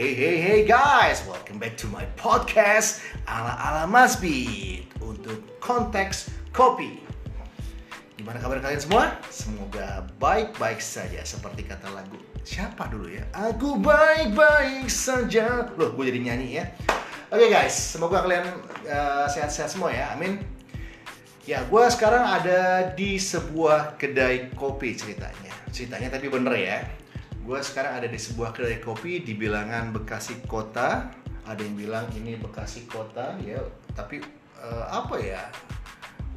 Hey hey hey guys, welcome back to my podcast ala ala Masbit untuk konteks kopi. Gimana kabar kalian semua? Semoga baik-baik saja seperti kata lagu siapa dulu ya? Aku baik-baik saja. Loh, gue jadi nyanyi ya. Oke guys, semoga kalian uh, sehat-sehat semua ya. Amin. Ya, gue sekarang ada di sebuah kedai kopi ceritanya. Ceritanya tapi bener ya gue sekarang ada di sebuah kedai kopi di bilangan Bekasi Kota. Ada yang bilang ini Bekasi Kota ya. Tapi uh, apa ya?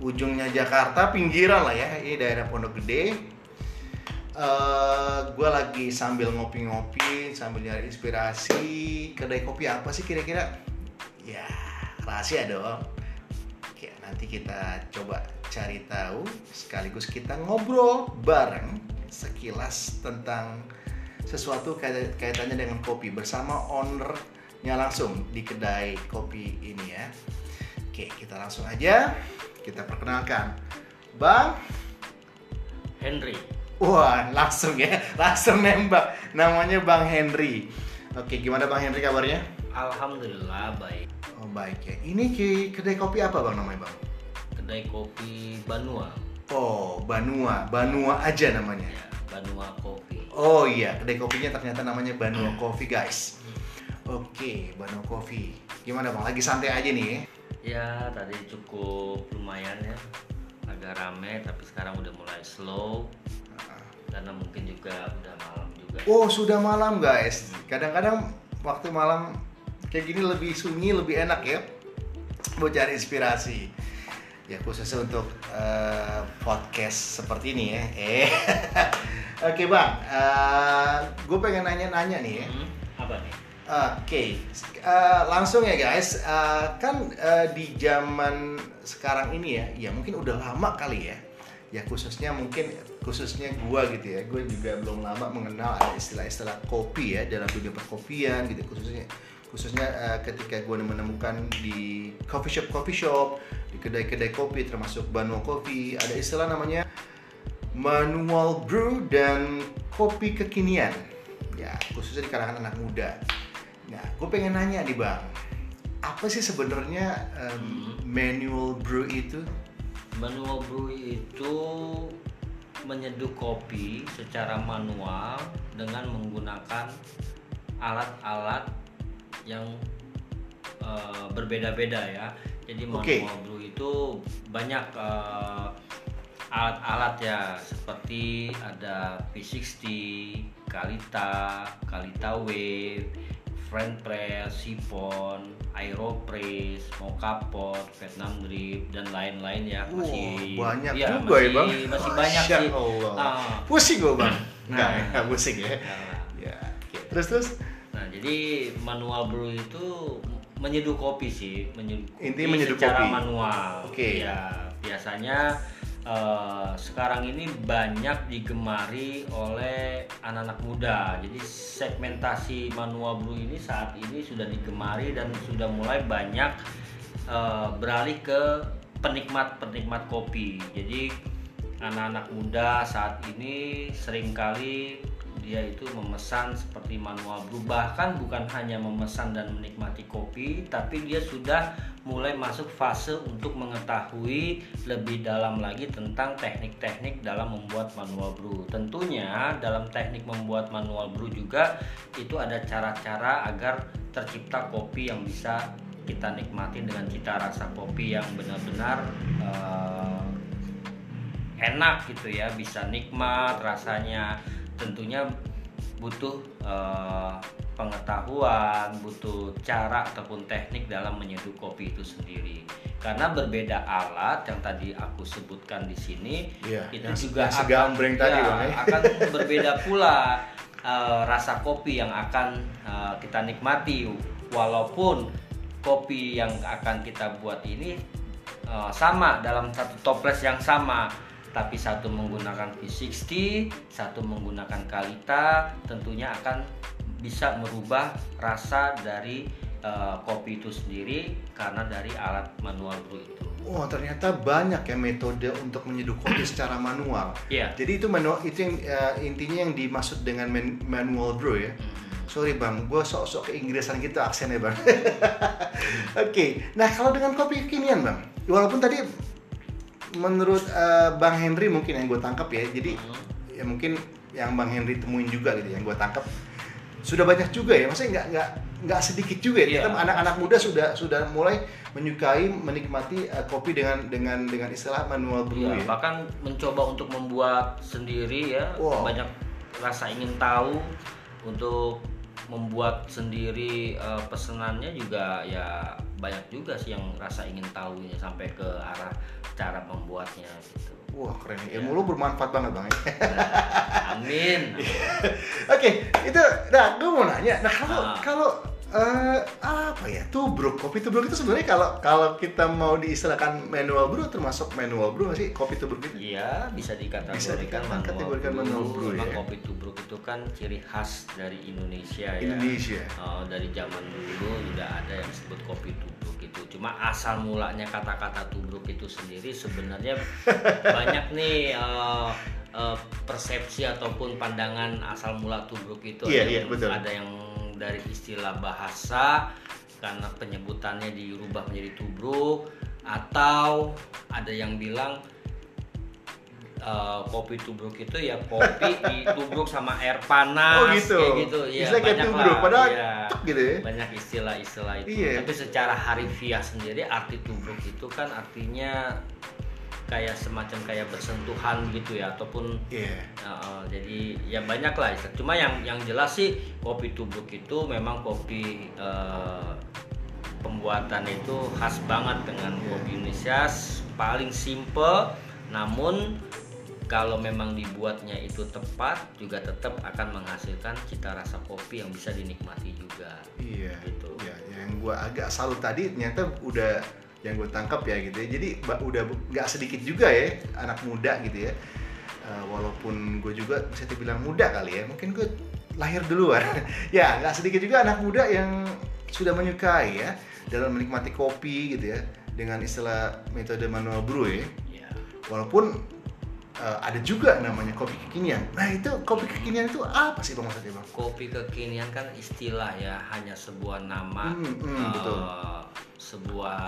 Ujungnya Jakarta pinggiran lah ya. Ini daerah Pondok Gede. Uh, gue lagi sambil ngopi-ngopi sambil nyari inspirasi. Kedai kopi apa sih kira-kira? Ya rahasia dong. Oke, nanti kita coba cari tahu. Sekaligus kita ngobrol bareng sekilas tentang sesuatu kaitannya dengan kopi bersama ownernya langsung di kedai kopi ini ya. Oke, kita langsung aja kita perkenalkan Bang Henry. Wah, langsung ya, langsung nembak. Namanya Bang Henry. Oke, gimana Bang Henry kabarnya? Alhamdulillah baik. Oh baik ya. Ini kedai kopi apa Bang namanya Bang? Kedai kopi Banua. Oh, Banua. Banua aja namanya. Ya, Banua Kopi. Oh iya, kedai kopinya ternyata namanya Banua Coffee guys. Oke, Banua Coffee. Gimana bang? Lagi santai aja nih? Ya tadi cukup lumayan ya, agak rame tapi sekarang udah mulai slow karena mungkin juga udah malam juga. Oh sudah malam guys. Kadang-kadang waktu malam kayak gini lebih sunyi, lebih enak ya. Buat cari inspirasi ya khusus untuk uh, podcast seperti ini ya. Eh, oke okay, bang, uh, gue pengen nanya-nanya nih ya. Hmm, apa nih? Oke, okay. uh, langsung ya guys. Uh, kan uh, di zaman sekarang ini ya, ya mungkin udah lama kali ya. Ya khususnya mungkin khususnya gue gitu ya. Gue juga belum lama mengenal ada istilah-istilah kopi ya dalam dunia perkopian gitu khususnya khususnya uh, ketika gue menemukan di coffee shop coffee shop di kedai-kedai kopi termasuk Banua Coffee ada istilah namanya manual brew dan kopi kekinian ya khususnya di kalangan anak muda nah gue pengen nanya nih bang apa sih sebenarnya um, manual brew itu manual brew itu menyeduh kopi secara manual dengan menggunakan alat-alat yang uh, berbeda-beda ya. Jadi manual okay. brew itu banyak uh, alat-alat ya seperti ada V60, Kalita, Kalita Wave, French press, siphon, aeropress, mocha pot, Vietnam drip dan lain-lain ya masih wow, banyak ya, juga masih, ya bang masih banyak sih. Allah. Uh, pusing gue bang. Nah, enggak pusing ya. Nah, ya. Terus terus Nah, jadi manual brew itu menyeduh kopi sih, menyeduh kopi Intinya menyeduh secara kopi. manual. Oke. Okay. Ya, biasanya uh, sekarang ini banyak digemari oleh anak-anak muda. Jadi segmentasi manual brew ini saat ini sudah digemari dan sudah mulai banyak uh, beralih ke penikmat-penikmat kopi. Jadi anak-anak muda saat ini sering kali dia itu memesan seperti manual brew. Bahkan bukan hanya memesan dan menikmati kopi tapi dia sudah mulai masuk fase untuk mengetahui lebih dalam lagi tentang teknik-teknik dalam membuat manual brew. Tentunya dalam teknik membuat manual brew juga itu ada cara-cara agar tercipta kopi yang bisa kita nikmati dengan cita rasa kopi yang benar-benar uh, enak gitu ya bisa nikmat rasanya tentunya butuh uh, pengetahuan, butuh cara ataupun teknik dalam menyeduh kopi itu sendiri. Karena berbeda alat yang tadi aku sebutkan di sini, ya, itu yang, juga yang akan, tadi, ya, akan berbeda pula uh, rasa kopi yang akan uh, kita nikmati. Walaupun kopi yang akan kita buat ini uh, sama dalam satu toples yang sama, tapi satu menggunakan V60, satu menggunakan Kalita, tentunya akan bisa merubah rasa dari uh, kopi itu sendiri karena dari alat manual brew itu. Oh ternyata banyak ya metode untuk menyeduh kopi secara manual. Iya. Yeah. Jadi itu manual itu yang uh, intinya yang dimaksud dengan man, manual brew ya. Mm -hmm. sorry bang, gue sok-sok keinggrisan gitu aksennya bang. Oke, nah kalau dengan kopi kekinian bang, walaupun tadi menurut eh, bang Henry mungkin yang gue tangkap ya, jadi Hmm. ya mungkin yang bang Henry temuin juga gitu, yang gue tangkap sudah banyak juga ya, maksudnya nggak nggak nggak sedikit juga ya, Iya. ternyata anak-anak muda sudah sudah mulai menyukai menikmati eh, kopi dengan dengan dengan istilah manual brew Iya, ya. bahkan mencoba untuk membuat sendiri ya Wow. banyak rasa ingin tahu untuk membuat sendiri eh, pesenannya juga ya banyak juga sih yang rasa ingin tahunya sampai ke arah cara membuatnya gitu. Wah keren, Iya. ilmu lu bermanfaat banget bang. ya. Amin. Oke, itu, nah gue mau nanya, nah kalau Ah. kalau eh, apa ya, tubruk, kopi tubruk itu sebenarnya kalau kalau kita mau diistilahkan manual brew termasuk manual brew sih kopi tubruk itu? Iya, bisa dikategorikan Bisa dikatakan manual kategorikan manual brew, Memang ya. kopi tubruk itu kan ciri khas dari Indonesia ya. Indonesia. Oh, dari zaman dulu udah ada yang disebut kopi tubruk itu. Cuma asal mulanya kata-kata tubruk itu sendiri sebenarnya banyak nih eh, eh, persepsi ataupun pandangan asal mula tubruk itu. Iya, ada iya, yang, betul. Ada yang dari istilah bahasa karena penyebutannya dirubah menjadi tubruk atau ada yang bilang eh, kopi tubruk itu ya kopi ditubruk sama air panas Oh gitu. kayak gitu ya kayak banyak tubruk, lah, padahal tuk gitu ya. banyak istilah-istilah itu Iya. tapi secara harfiah sendiri arti tubruk itu kan artinya kayak semacam kayak bersentuhan gitu ya ataupun Iya. Uh, jadi ya banyak lah cuma yang yang jelas sih kopi tubruk itu memang kopi uh, pembuatan itu khas banget dengan Iya. kopi Indonesia paling simple namun kalau memang dibuatnya itu tepat juga tetap akan menghasilkan cita rasa kopi yang bisa dinikmati juga Iya. Gitu. Ya, yang gua agak salut tadi ternyata udah yang gue tangkap ya gitu ya. Jadi udah nggak sedikit juga ya anak muda gitu ya. Eh, walaupun gue juga bisa dibilang muda kali ya. Mungkin gue lahir duluan. ya nggak sedikit juga anak muda yang sudah menyukai ya dalam menikmati kopi gitu ya dengan istilah metode manual brew ya. ya Walaupun eh, ada juga namanya kopi kekinian. Nah itu kopi kekinian itu apa sih bang maksudnya bang? kopi kekinian kan istilah ya hanya sebuah nama Hmm, hmm, eh, betul. sebuah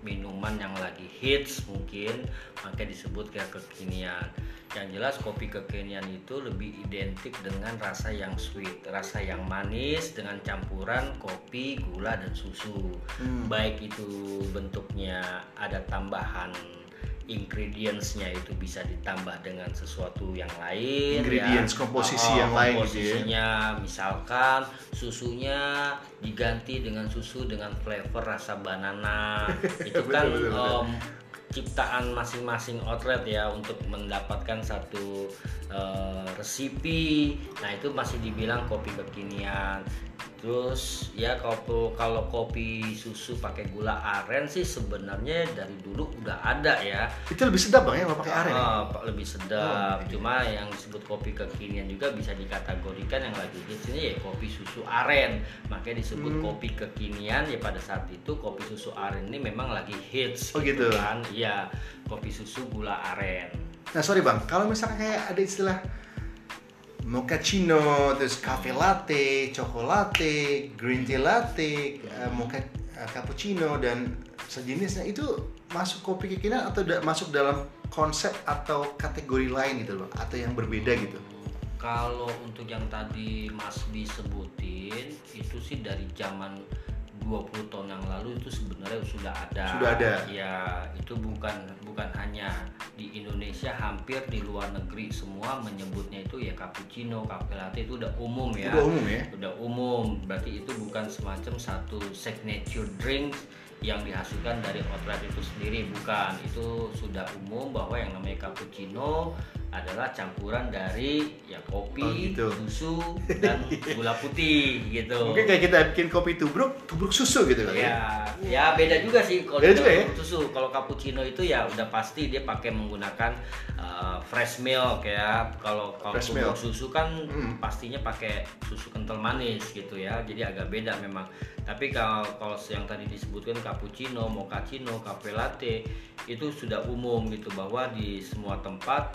minuman yang lagi hits mungkin maka disebut kayak kekinian yang jelas kopi kekinian itu lebih identik dengan rasa yang sweet rasa yang manis dengan campuran kopi gula dan susu Hmm. baik itu bentuknya ada tambahan ingredientsnya itu bisa ditambah dengan sesuatu yang lain Ingredients, ya. komposisi Oh, yang lain gitu ya. komposisinya misalkan susunya diganti dengan susu dengan flavor rasa banana itu kan betul, betul. em, ciptaan masing-masing outlet ya untuk mendapatkan satu eh, resipi nah itu masih dibilang kopi kekinian terus ya kalau kalau kopi susu pakai gula aren sih sebenarnya dari dulu udah ada ya Itu lebih sedap bang ya kalau pakai aren. ya? Pak, lebih sedap. Oh, iya. Cuma yang disebut kopi kekinian juga bisa dikategorikan yang lagi hits ini ya kopi susu aren. Makanya disebut Hmm. kopi kekinian ya pada saat itu kopi susu aren ini memang lagi hits. Oh, gitu. kan? Iya, kopi susu gula aren. Nah sorry bang, kalau misalnya kayak ada istilah mochaccino, terus cafe latte, cokolatte, green tea latte, eh, mocha eh, cappuccino dan sejenisnya itu masuk kopi kekinian atau da- masuk dalam konsep atau kategori lain gitu loh, atau yang berbeda gitu? Kalau untuk yang tadi Mas Bi sebutin itu sih dari zaman 20 tahun yang lalu itu sebenarnya sudah ada. Sudah ada. Ya, itu bukan bukan hanya di Indonesia, hampir di luar negeri semua menyebutnya itu ya cappuccino, cafe latte itu udah umum ya. Udah umum ya? Udah umum. Berarti itu bukan semacam satu signature drink yang dihasilkan dari outlet itu sendiri bukan itu sudah umum bahwa yang namanya cappuccino adalah campuran dari ya kopi, Oh, gitu. susu dan gula putih gitu. Mungkin kayak kita bikin kopi tubruk, tubruk susu gitu kali ya? Ya, ya beda juga sih kalau Beda juga ya? susu. Kalau cappuccino itu ya udah pasti dia pakai menggunakan uh, fresh milk ya. Kalau kalau susu kan Hmm. pastinya pakai susu kental manis gitu ya. Jadi agak beda memang. Tapi kalau kalau yang tadi disebutkan cappuccino, mochaccino, cafe latte itu sudah umum gitu bahwa di semua tempat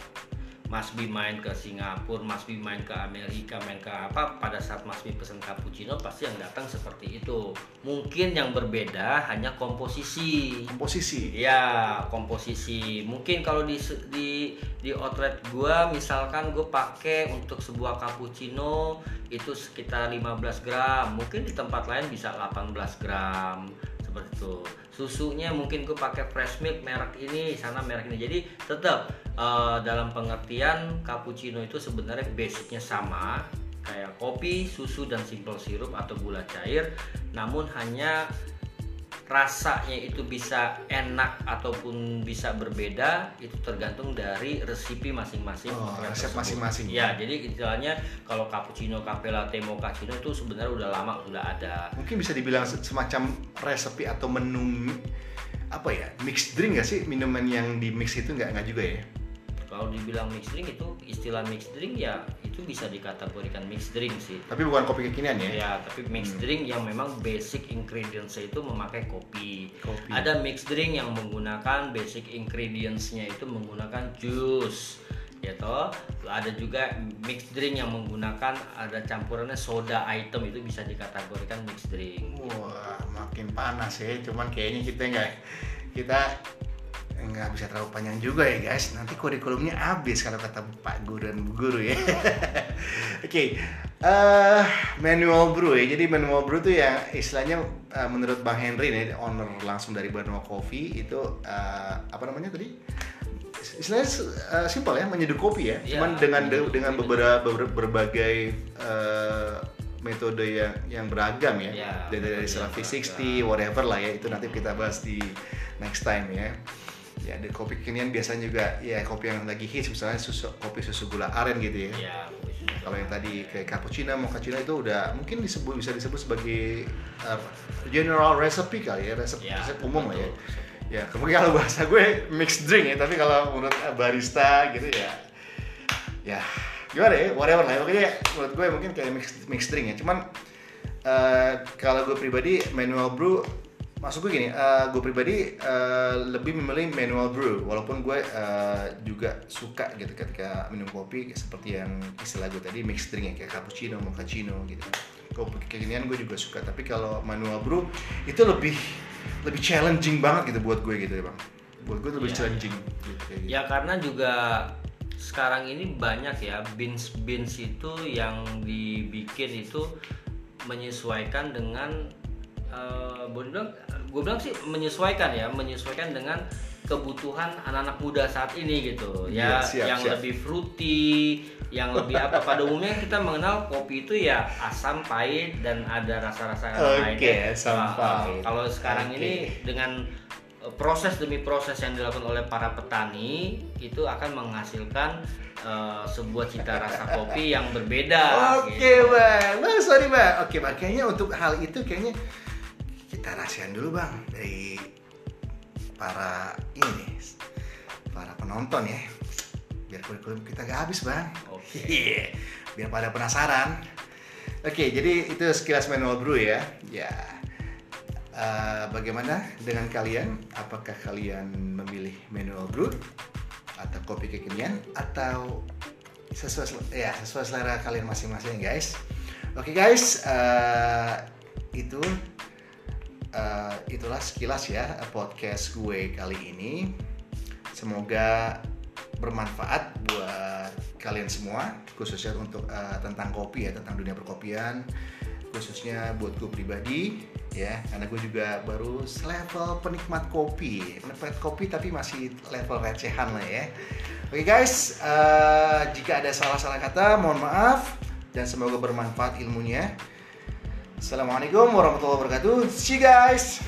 Mas Bi main ke Singapura, Mas Bi main ke Amerika, main ke apa pada saat Mas Bi pesen cappuccino pasti yang datang seperti itu. Mungkin yang berbeda hanya komposisi. Komposisi. Ya, komposisi. Mungkin kalau di di di outlet gua misalkan gue pakai untuk sebuah cappuccino itu sekitar 15 gram. Mungkin di tempat lain bisa 18 gram seperti itu susunya mungkin gue pakai fresh milk merek ini sana merek ini. Jadi tetap uh, dalam pengertian cappuccino itu sebenarnya basicnya sama kayak kopi susu dan simple sirup atau gula cair. Namun hanya rasanya itu bisa enak ataupun bisa berbeda itu tergantung dari resipi masing-masing oh, resep masing-masing. Ya jadi istilahnya kalau cappuccino cafe latte mochaccino itu sebenarnya udah lama sudah ada. Mungkin bisa dibilang semacam resepi atau menu apa ya mixed drink gak sih? Minuman yang di mix itu nggak nggak juga ya kalau dibilang mixed drink itu istilah mixed drink ya itu bisa dikategorikan mixed drink sih. Tapi bukan kopi kekinian ya? Ya tapi mixed hmm. drink yang memang basic ingredients itu memakai kopi. kopi. Ada mixed drink yang menggunakan basic ingredientsnya itu menggunakan jus gitu ada juga mixed drink yang menggunakan ada campurannya soda item itu bisa dikategorikan mixed drink. Wah makin panas ya. Cuman kayaknya kita nggak kita nggak bisa terlalu panjang juga ya guys. Nanti kurikulumnya habis kalau kata pak guru dan bu guru ya. Oke okay. uh, eh, manual brew ya. Jadi manual brew tuh ya istilahnya uh, menurut bang Henry nih owner langsung dari Banua Coffee itu uh, apa namanya tadi? Istilahnya uh, simpel ya menyeduh kopi ya, ya cuman dengan de dengan beberapa ber berbagai uh, metode yang yang beragam ya, ya dari dari secara V60 whatever lah ya itu nanti kita bahas di next time ya ya ada kopi kekinian biasanya juga ya kopi yang lagi hits misalnya susu kopi susu gula aren gitu ya, ya kalau yang tadi kayak cappuccino mochaccino itu udah mungkin disebut bisa disebut sebagai uh, general recipe kali ya resep, ya, resep umum lah ya. ya kemudian kalau bahasa gue mixed drink ya tapi kalau menurut barista gitu ya ya gimana ya whatever lah ya. Pokoknya menurut gue mungkin kayak mixed, mixed drink ya. Cuman uh, kalau gue pribadi manual brew maksud gue gini, uh, gue pribadi uh, lebih memilih manual brew, walaupun gue uh, juga suka gitu ketika minum kopi seperti yang istilah gue tadi mixed drink ya kayak cappuccino, mochaccino gitu. Kopi kekinian gue juga suka, tapi kalau manual brew itu lebih lebih challenging banget gitu buat gue gitu ya bang. Buat gue lebih ya, challenging. Gitu, gitu. Ya karena juga sekarang ini banyak ya beans beans itu yang dibikin itu menyesuaikan dengan uh, bilang gue bilang sih menyesuaikan ya menyesuaikan dengan kebutuhan anak-anak muda saat ini gitu ya, ya siap, yang siap. lebih fruity yang lebih apa pada umumnya kita mengenal kopi itu ya asam pahit dan ada rasa-rasa lain okay, asam nah, pahit kalau sekarang okay. ini dengan eh, proses demi proses yang dilakukan oleh para petani itu akan menghasilkan uh, sebuah cita rasa kopi yang berbeda. Oke okay, gitu. bang, bang sorry bang. Oke okay, bang, kayaknya untuk hal itu kayaknya kita rahasian dulu bang dari para ini para penonton ya. Biar kurikulum kita gak habis bang. Oke. Okay. biar pada penasaran. Oke okay, jadi itu sekilas manual brew ya. Ya. Uh, bagaimana dengan kalian? Apakah kalian memilih manual brew atau kopi kekinian atau sesuai ya sesuai selera kalian masing-masing guys? Oke okay, guys uh, itu uh, itulah sekilas ya podcast gue kali ini. Semoga bermanfaat buat kalian semua, khususnya untuk uh, tentang kopi ya, tentang dunia perkopian, khususnya buat gue pribadi ya, karena gue juga baru level penikmat kopi, penikmat kopi tapi masih level recehan lah ya. Oke okay guys, uh, jika ada salah-salah kata, mohon maaf dan semoga bermanfaat ilmunya. Assalamualaikum warahmatullahi wabarakatuh. See you guys.